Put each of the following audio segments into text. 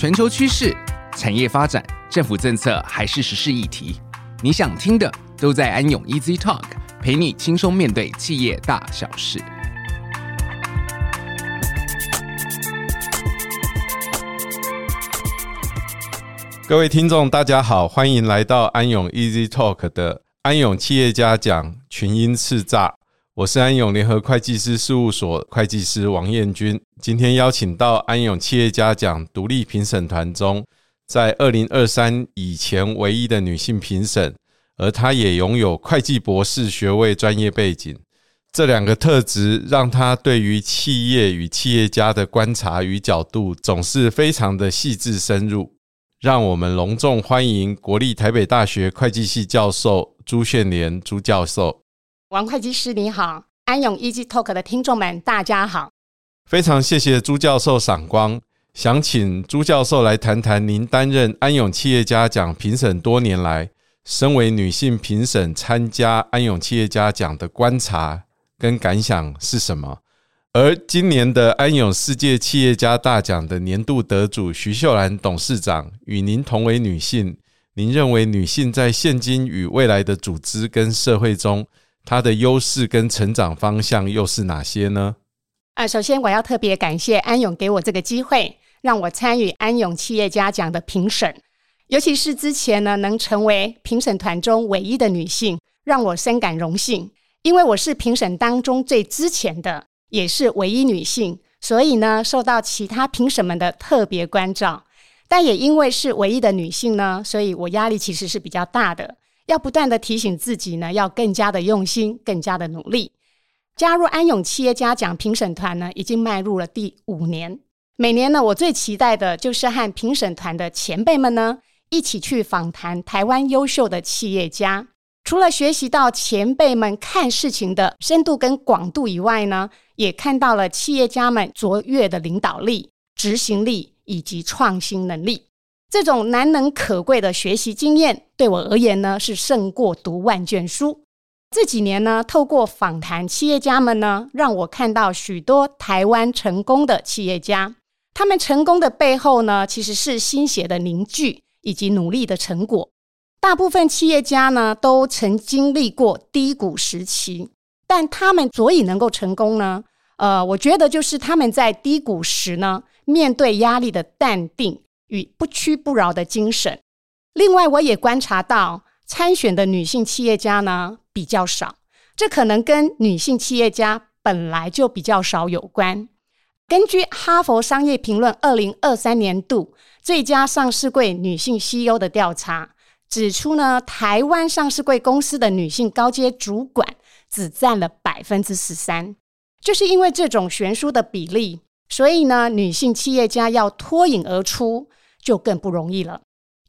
全球趋势、产业发展、政府政策还是时事议题，你想听的都在安永 Easy Talk，陪你轻松面对企业大小事。各位听众，大家好，欢迎来到安永 Easy Talk 的安永企业家讲群英叱咤。我是安永联合会计师事务所会计师王彦君，今天邀请到安永企业家奖独立评审团中，在二零二三以前唯一的女性评审，而她也拥有会计博士学位专业背景，这两个特质让她对于企业与企业家的观察与角度总是非常的细致深入。让我们隆重欢迎国立台北大学会计系教授朱炫莲朱教授。王会计师你好，安永 Easy Talk 的听众们大家好，非常谢谢朱教授赏光，想请朱教授来谈谈您担任安永企业家奖评审多年来，身为女性评审参加安永企业家奖的观察跟感想是什么？而今年的安永世界企业家大奖的年度得主徐秀兰董事长与您同为女性，您认为女性在现今与未来的组织跟社会中，它的优势跟成长方向又是哪些呢？啊，首先我要特别感谢安永给我这个机会，让我参与安永企业家奖的评审。尤其是之前呢，能成为评审团中唯一的女性，让我深感荣幸。因为我是评审当中最之前的，也是唯一女性，所以呢，受到其他评审们的特别关照。但也因为是唯一的女性呢，所以我压力其实是比较大的。要不断的提醒自己呢，要更加的用心，更加的努力。加入安永企业家奖评审团呢，已经迈入了第五年。每年呢，我最期待的就是和评审团的前辈们呢，一起去访谈台湾优秀的企业家。除了学习到前辈们看事情的深度跟广度以外呢，也看到了企业家们卓越的领导力、执行力以及创新能力。这种难能可贵的学习经验，对我而言呢，是胜过读万卷书。这几年呢，透过访谈企业家们呢，让我看到许多台湾成功的企业家，他们成功的背后呢，其实是心血的凝聚以及努力的成果。大部分企业家呢，都曾经历过低谷时期，但他们所以能够成功呢，呃，我觉得就是他们在低谷时呢，面对压力的淡定。与不屈不挠的精神。另外，我也观察到参选的女性企业家呢，比较少，这可能跟女性企业家本来就比较少有关。根据《哈佛商业评论》二零二三年度最佳上市柜女性 CEO 的调查指出呢，台湾上市柜公司的女性高阶主管只占了百分之十三，就是因为这种悬殊的比例，所以呢，女性企业家要脱颖而出。就更不容易了。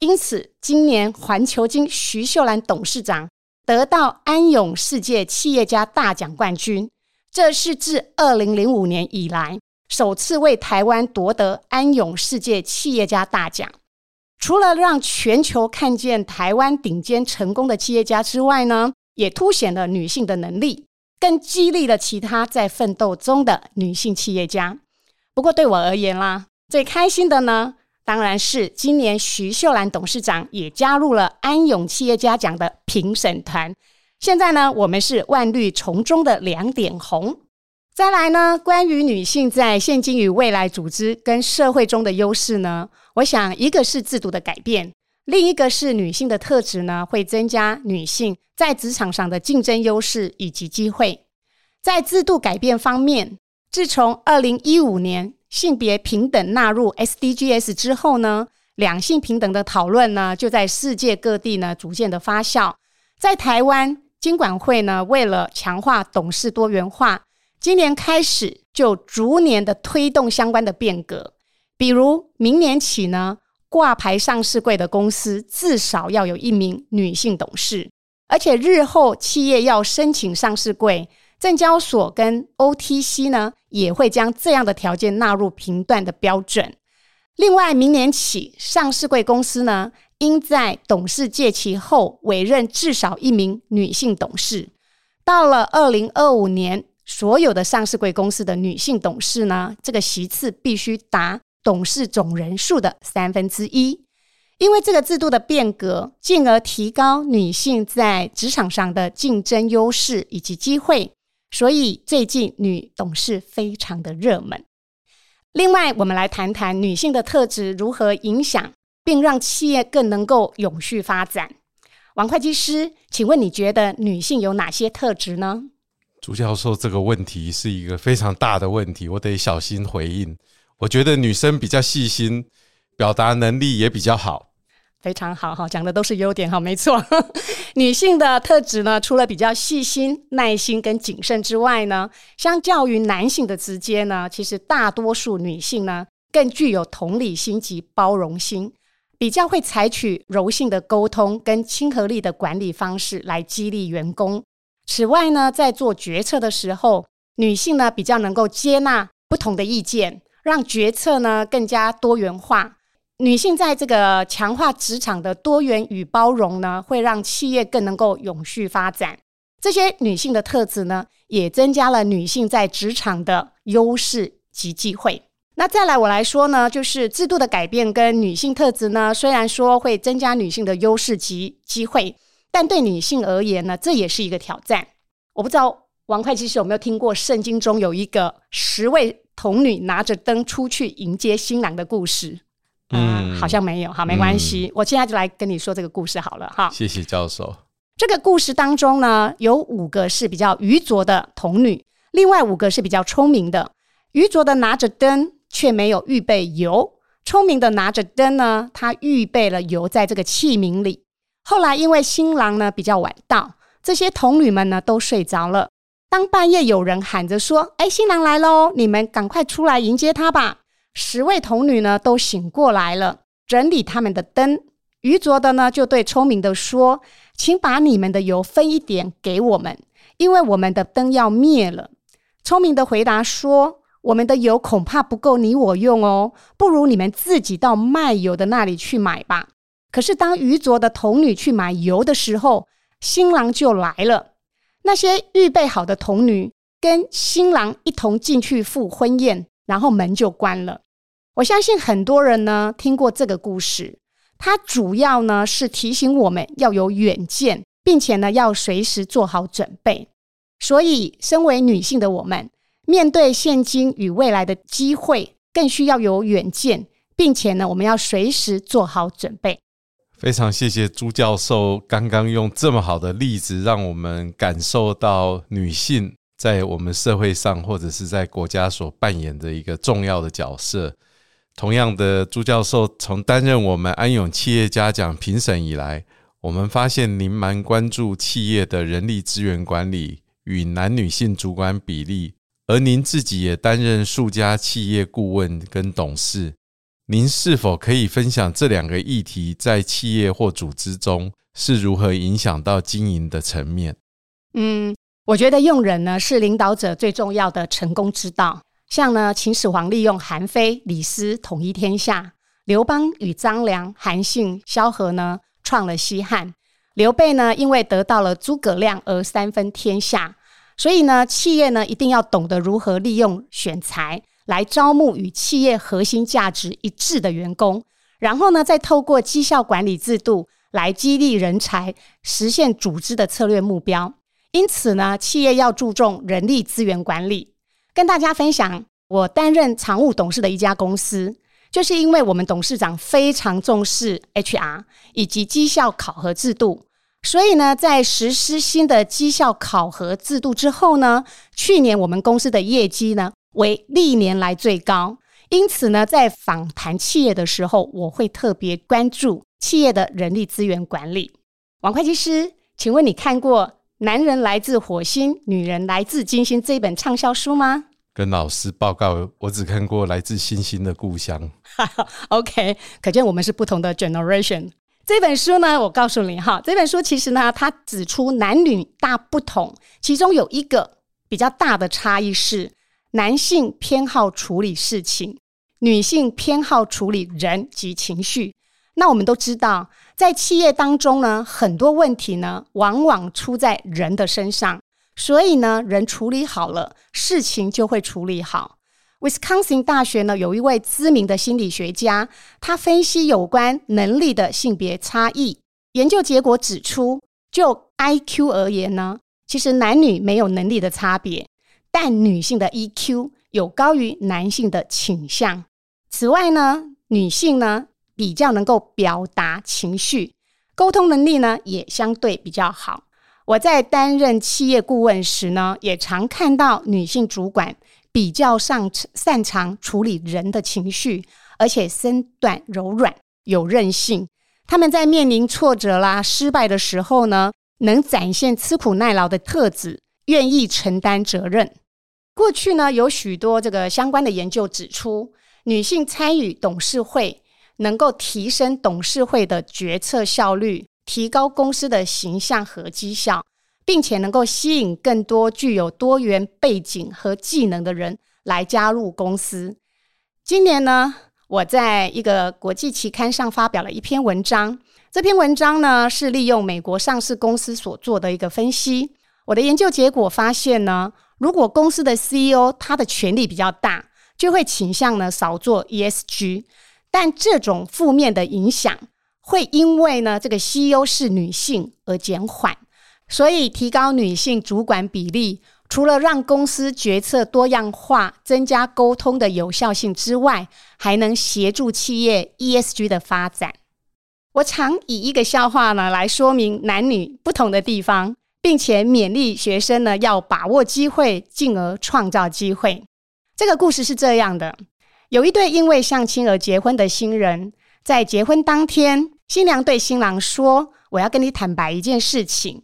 因此，今年环球金徐秀兰董事长得到安永世界企业家大奖冠军，这是自二零零五年以来首次为台湾夺得安永世界企业家大奖。除了让全球看见台湾顶尖成功的企业家之外呢，也凸显了女性的能力，更激励了其他在奋斗中的女性企业家。不过，对我而言啦，最开心的呢，当然是今年徐秀兰董事长也加入了安永企业家奖的评审团。现在呢，我们是万绿丛中的两点红。再来呢，关于女性在现今与未来组织跟社会中的优势呢，我想一个是制度的改变，另一个是女性的特质呢，会增加女性在职场上的竞争优势以及机会。在制度改变方面，自从二零一五年。性别平等纳入 SDGs 之后呢，两性平等的讨论呢，就在世界各地呢逐渐的发酵。在台湾，金管会呢为了强化董事多元化，今年开始就逐年的推动相关的变革。比如明年起呢，挂牌上市柜的公司至少要有一名女性董事，而且日后企业要申请上市柜。证交所跟 OTC 呢，也会将这样的条件纳入评断的标准。另外，明年起，上市柜公司呢，应在董事届期后委任至少一名女性董事。到了二零二五年，所有的上市柜公司的女性董事呢，这个席次必须达董事总人数的三分之一。因为这个制度的变革，进而提高女性在职场上的竞争优势以及机会，所以最近女董事非常的热门。另外，我们来谈谈女性的特质如何影响并让企业更能够永续发展。王会计师，请问你觉得女性有哪些特质呢？朱教授，这个问题是一个非常大的问题，我得小心回应。我觉得女生比较细心，表达能力也比较好。非常好哈，讲的都是优点哈，没错。女性的特质呢，除了比较细心、耐心跟谨慎之外呢，相较于男性的直接呢，其实大多数女性呢更具有同理心及包容心，比较会采取柔性的沟通跟亲和力的管理方式来激励员工。此外呢，在做决策的时候，女性呢比较能够接纳不同的意见，让决策呢更加多元化。女性在这个强化职场的多元与包容呢，会让企业更能够永续发展。这些女性的特质呢，也增加了女性在职场的优势及机会。那再来我来说呢，就是制度的改变跟女性特质呢，虽然说会增加女性的优势及机会，但对女性而言呢，这也是一个挑战。我不知道王会计师有没有听过圣经中有一个十位童女拿着灯出去迎接新郎的故事。嗯，好像没有，好，没关系。嗯、我现在就来跟你说这个故事好了，哈。谢谢教授。这个故事当中呢，有五个是比较愚拙的童女，另外五个是比较聪明的。愚拙的拿着灯，却没有预备油；聪明的拿着灯呢，他预备了油在这个器皿里。后来因为新郎呢比较晚到，这些童女们呢都睡着了。当半夜有人喊着说：“哎，新郎来喽，你们赶快出来迎接他吧。”十位童女呢都醒过来了，整理他们的灯。愚拙的呢就对聪明的说：“请把你们的油分一点给我们，因为我们的灯要灭了。”聪明的回答说：“我们的油恐怕不够你我用哦，不如你们自己到卖油的那里去买吧。”可是当愚拙的童女去买油的时候，新郎就来了。那些预备好的童女跟新郎一同进去赴婚宴。然后门就关了。我相信很多人呢听过这个故事，它主要呢是提醒我们要有远见，并且呢要随时做好准备。所以，身为女性的我们，面对现今与未来的机会，更需要有远见，并且呢我们要随时做好准备。非常谢谢朱教授刚刚用这么好的例子，让我们感受到女性。在我们社会上，或者是在国家所扮演的一个重要的角色。同样的，朱教授从担任我们安永企业家奖评审以来，我们发现您蛮关注企业的人力资源管理与男女性主管比例，而您自己也担任数家企业顾问跟董事。您是否可以分享这两个议题在企业或组织中是如何影响到经营的层面？嗯。我觉得用人呢是领导者最重要的成功之道。像呢，秦始皇利用韩非、李斯统一天下；刘邦与张良、韩信、萧何呢创了西汉；刘备呢因为得到了诸葛亮而三分天下。所以呢，企业呢一定要懂得如何利用选才来招募与企业核心价值一致的员工，然后呢再透过绩效管理制度来激励人才，实现组织的策略目标。因此呢，企业要注重人力资源管理。跟大家分享，我担任常务董事的一家公司，就是因为我们董事长非常重视 HR 以及绩效考核制度，所以呢，在实施新的绩效考核制度之后呢，去年我们公司的业绩呢为历年来最高。因此呢，在访谈企业的时候，我会特别关注企业的人力资源管理。王会计师，请问你看过？男人来自火星，女人来自金星。这一本畅销书吗？跟老师报告，我只看过《来自星星的故乡》。OK，可见我们是不同的 generation。这本书呢，我告诉你哈，这本书其实呢，它指出男女大不同，其中有一个比较大的差异是，男性偏好处理事情，女性偏好处理人及情绪。那我们都知道，在企业当中呢，很多问题呢，往往出在人的身上。所以呢，人处理好了，事情就会处理好。Wisconsin 大学呢，有一位知名的心理学家，他分析有关能力的性别差异。研究结果指出，就 IQ 而言呢，其实男女没有能力的差别，但女性的 EQ 有高于男性的倾向。此外呢，女性呢比较能够表达情绪，沟通能力呢也相对比较好。我在担任企业顾问时呢，也常看到女性主管。比较擅擅长处理人的情绪，而且身段柔软、有韧性。他们在面临挫折啦、失败的时候呢，能展现吃苦耐劳的特质，愿意承担责任。过去呢，有许多这个相关的研究指出，女性参与董事会能够提升董事会的决策效率，提高公司的形象和绩效。并且能够吸引更多具有多元背景和技能的人来加入公司。今年呢，我在一个国际期刊上发表了一篇文章。这篇文章呢，是利用美国上市公司所做的一个分析。我的研究结果发现呢，如果公司的 CEO 他的权力比较大，就会倾向呢少做 ESG。但这种负面的影响会因为呢这个 CEO 是女性而减缓。所以，提高女性主管比例，除了让公司决策多样化、增加沟通的有效性之外，还能协助企业 ESG 的发展。我常以一个笑话呢来说明男女不同的地方，并且勉励学生呢要把握机会，进而创造机会。这个故事是这样的：有一对因为相亲而结婚的新人，在结婚当天，新娘对新郎说：“我要跟你坦白一件事情。”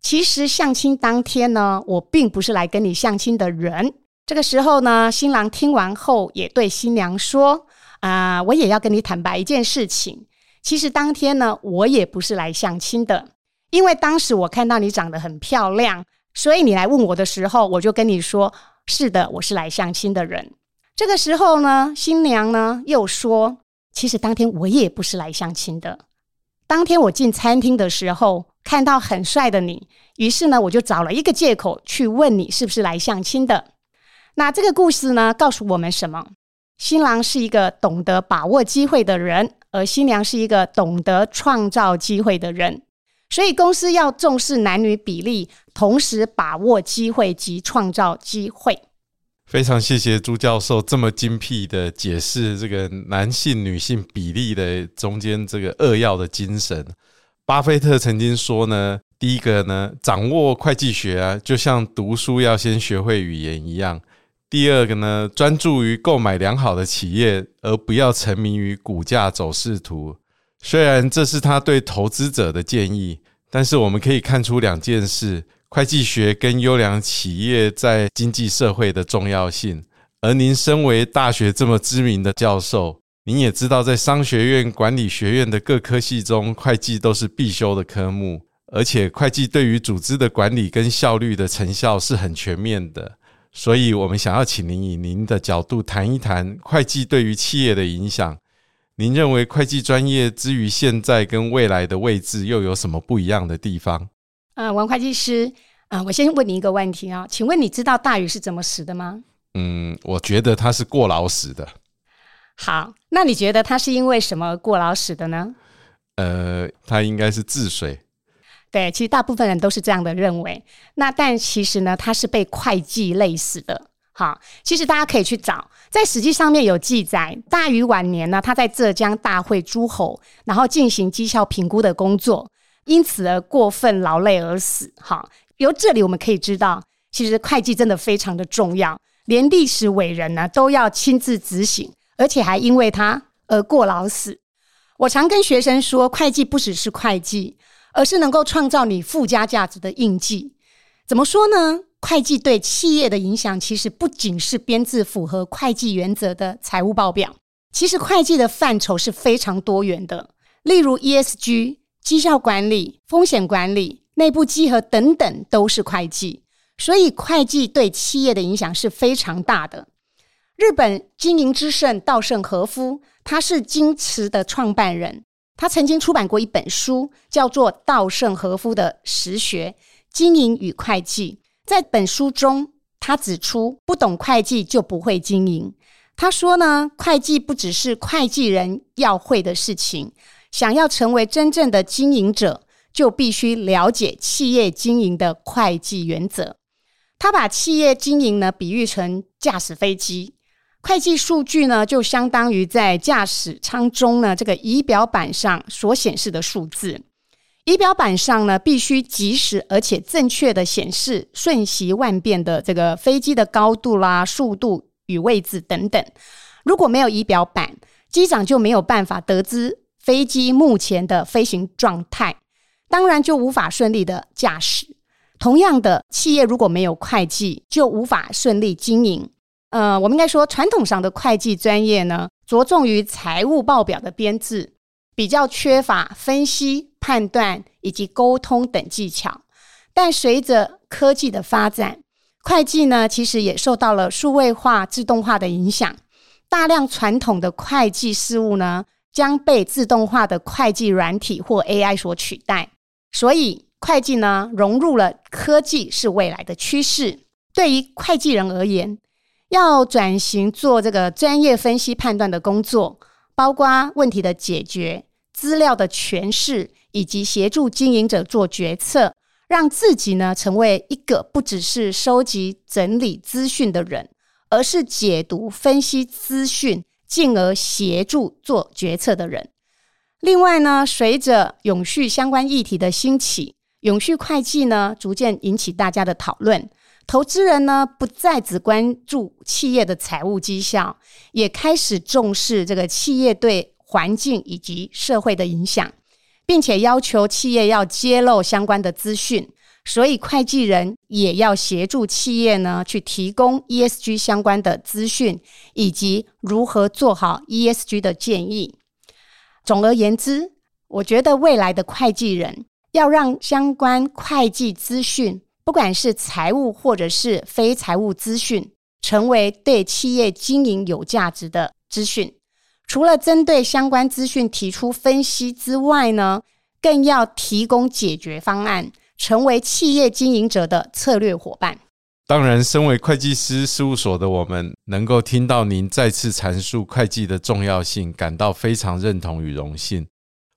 其实相亲当天呢，我并不是来跟你相亲的人。这个时候呢，新郎听完后也对新娘说：“啊、我也要跟你坦白一件事情。其实当天呢，我也不是来相亲的，因为当时我看到你长得很漂亮，所以你来问我的时候，我就跟你说：是的，我是来相亲的人。这个时候呢，新娘呢又说：其实当天我也不是来相亲的。当天我进餐厅的时候。”看到很帅的你，于是呢，我就找了一个借口去问你是不是来相亲的。那这个故事呢，告诉我们什么？新郎是一个懂得把握机会的人，而新娘是一个懂得创造机会的人。所以公司要重视男女比例，同时把握机会及创造机会。非常谢谢朱教授这么精辟的解释这个男性女性比例的中间这个扼要的精神。巴菲特曾经说呢，第一个呢，掌握会计学啊，就像读书要先学会语言一样。第二个呢，专注于购买良好的企业，而不要沉迷于股价走势图。虽然这是他对投资者的建议，但是我们可以看出两件事：会计学跟优良企业在经济社会的重要性。而您身为大学这么知名的教授。您也知道，在商学院、管理学院的各科系中，会计都是必修的科目，而且会计对于组织的管理跟效率的成效是很全面的。所以，我们想要请您以您的角度谈一谈会计对于企业的影响。您认为会计专业之于现在跟未来的位置又有什么不一样的地方？呃，王会计师，啊、呃，我先问你一个问题啊，请问你知道大禹是怎么死的吗？嗯，我觉得他是过劳死的。好，那你觉得他是因为什么过劳死的呢？呃，他应该是治水。对，其实大部分人都是这样的认为。那但其实呢，他是被会计累死的。好，其实大家可以去找，在史记上面有记载，大禹晚年呢，他在浙江大会诸侯，然后进行绩效评估的工作，因此而过分劳累而死。哈，由这里我们可以知道，其实会计真的非常的重要，连历史伟人呢都要亲自执行。而且还因为他而过劳死。我常跟学生说，会计不只是会计，而是能够创造你附加价值的印记。怎么说呢？会计对企业的影响，其实不仅是编制符合会计原则的财务报表，其实会计的范畴是非常多元的。例如 ESG、绩效管理、风险管理、内部稽核等等，都是会计。所以，会计对企业的影响是非常大的。日本经营之圣稻盛和夫，他是京瓷的创办人。他曾经出版过一本书，叫做《稻盛和夫的实学：经营与会计》。在本书中，他指出，不懂会计就不会经营。他说呢，会计不只是会计人要会的事情，想要成为真正的经营者，就必须了解企业经营的会计原则。他把企业经营呢比喻成驾驶飞机，会计数据呢就相当于在驾驶舱中呢这个仪表板上所显示的数字。仪表板上呢，必须及时而且正确的显示瞬息万变的这个飞机的高度啦、速度与位置等等。如果没有仪表板，机长就没有办法得知飞机目前的飞行状态，当然就无法顺利的驾驶。同样的，企业如果没有会计，就无法顺利经营。呃，我们应该说，传统上的会计专业呢，着重于财务报表的编制。比较缺乏分析、判断以及沟通等技巧，但随着科技的发展，会计呢其实也受到了数位化、自动化的影响。大量传统的会计事务呢将被自动化的会计软体或 AI 所取代，所以会计呢融入了科技是未来的趋势。对于会计人而言，要转型做这个专业分析判断的工作，包括问题的解决。资料的诠释，以及协助经营者做决策，让自己呢成为一个不只是收集整理资讯的人，而是解读分析资讯，进而协助做决策的人。另外呢，随着永续相关议题的兴起，永续会计呢逐渐引起大家的讨论。投资人呢不再只关注企业的财务绩效，也开始重视这个企业对。环境以及社会的影响，并且要求企业要揭露相关的资讯，所以会计人也要协助企业呢去提供 ESG 相关的资讯，以及如何做好 ESG 的建议。总而言之，我觉得未来的会计人要让相关会计资讯，不管是财务或者是非财务资讯，成为对企业经营有价值的资讯。除了针对相关资讯提出分析之外呢，更要提供解决方案，成为企业经营者的策略伙伴。当然，身为会计师事务所的我们，能够听到您再次阐述会计的重要性，感到非常认同与荣幸。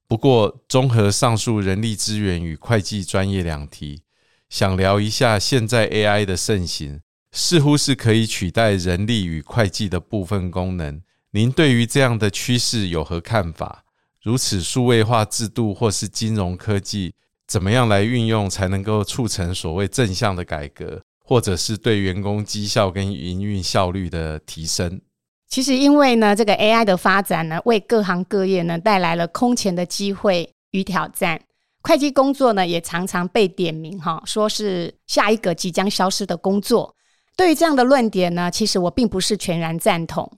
不过，综合上述人力资源与会计专业两题，想聊一下现在 AI 的盛行，似乎是可以取代人力与会计的部分功能。您对于这样的趋势有何看法？如此数位化制度或是金融科技，怎么样来运用才能够促成所谓正向的改革，或者是对员工绩效跟营运效率的提升？其实，因为呢，这个 AI 的发展呢，为各行各业呢带来了空前的机会与挑战。会计工作呢，也常常被点名哈，说是下一个即将消失的工作。对于这样的论点呢，其实我并不是全然赞同。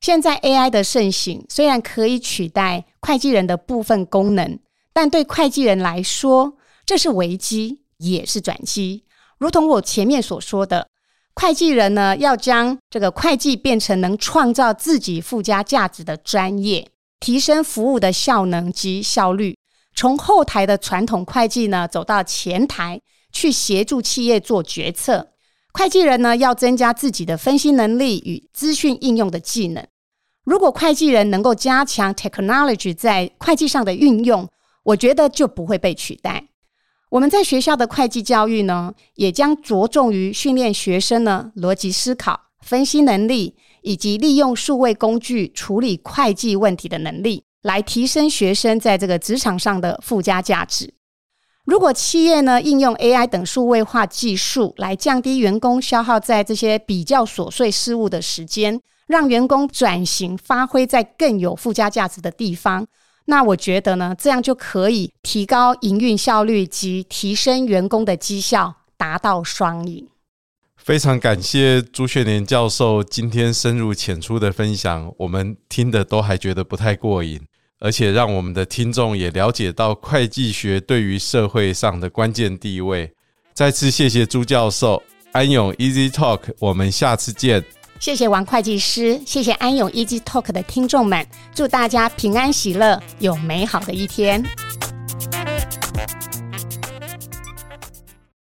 现在 AI 的盛行，虽然可以取代会计人的部分功能，但对会计人来说，这是危机，也是转机。如同我前面所说的，会计人呢，要将这个会计变成能创造自己附加价值的专业，提升服务的效能及效率。从后台的传统会计呢，走到前台去协助企业做决策。会计人呢，要增加自己的分析能力与资讯应用的技能。如果会计人能够加强 technology 在会计上的运用，我觉得就不会被取代。我们在学校的会计教育呢，也将着重于训练学生呢逻辑思考、分析能力，以及利用数位工具处理会计问题的能力，来提升学生在这个职场上的附加价值。如果企业呢，应用 AI 等数位化技术来降低员工消耗在这些比较琐碎事务的时间，让员工转型发挥在更有附加价值的地方，那我觉得呢，这样就可以提高营运效率及提升员工的绩效，达到双赢。非常感谢朱学年教授今天深入浅出的分享，我们听的都还觉得不太过瘾。而且让我们的听众也了解到会计学对于社会上的关键地位。再次谢谢朱教授，安永 Easy Talk，我们下次见。谢谢王会计师，谢谢安永 Easy Talk 的听众们，祝大家平安喜乐，有美好的一天。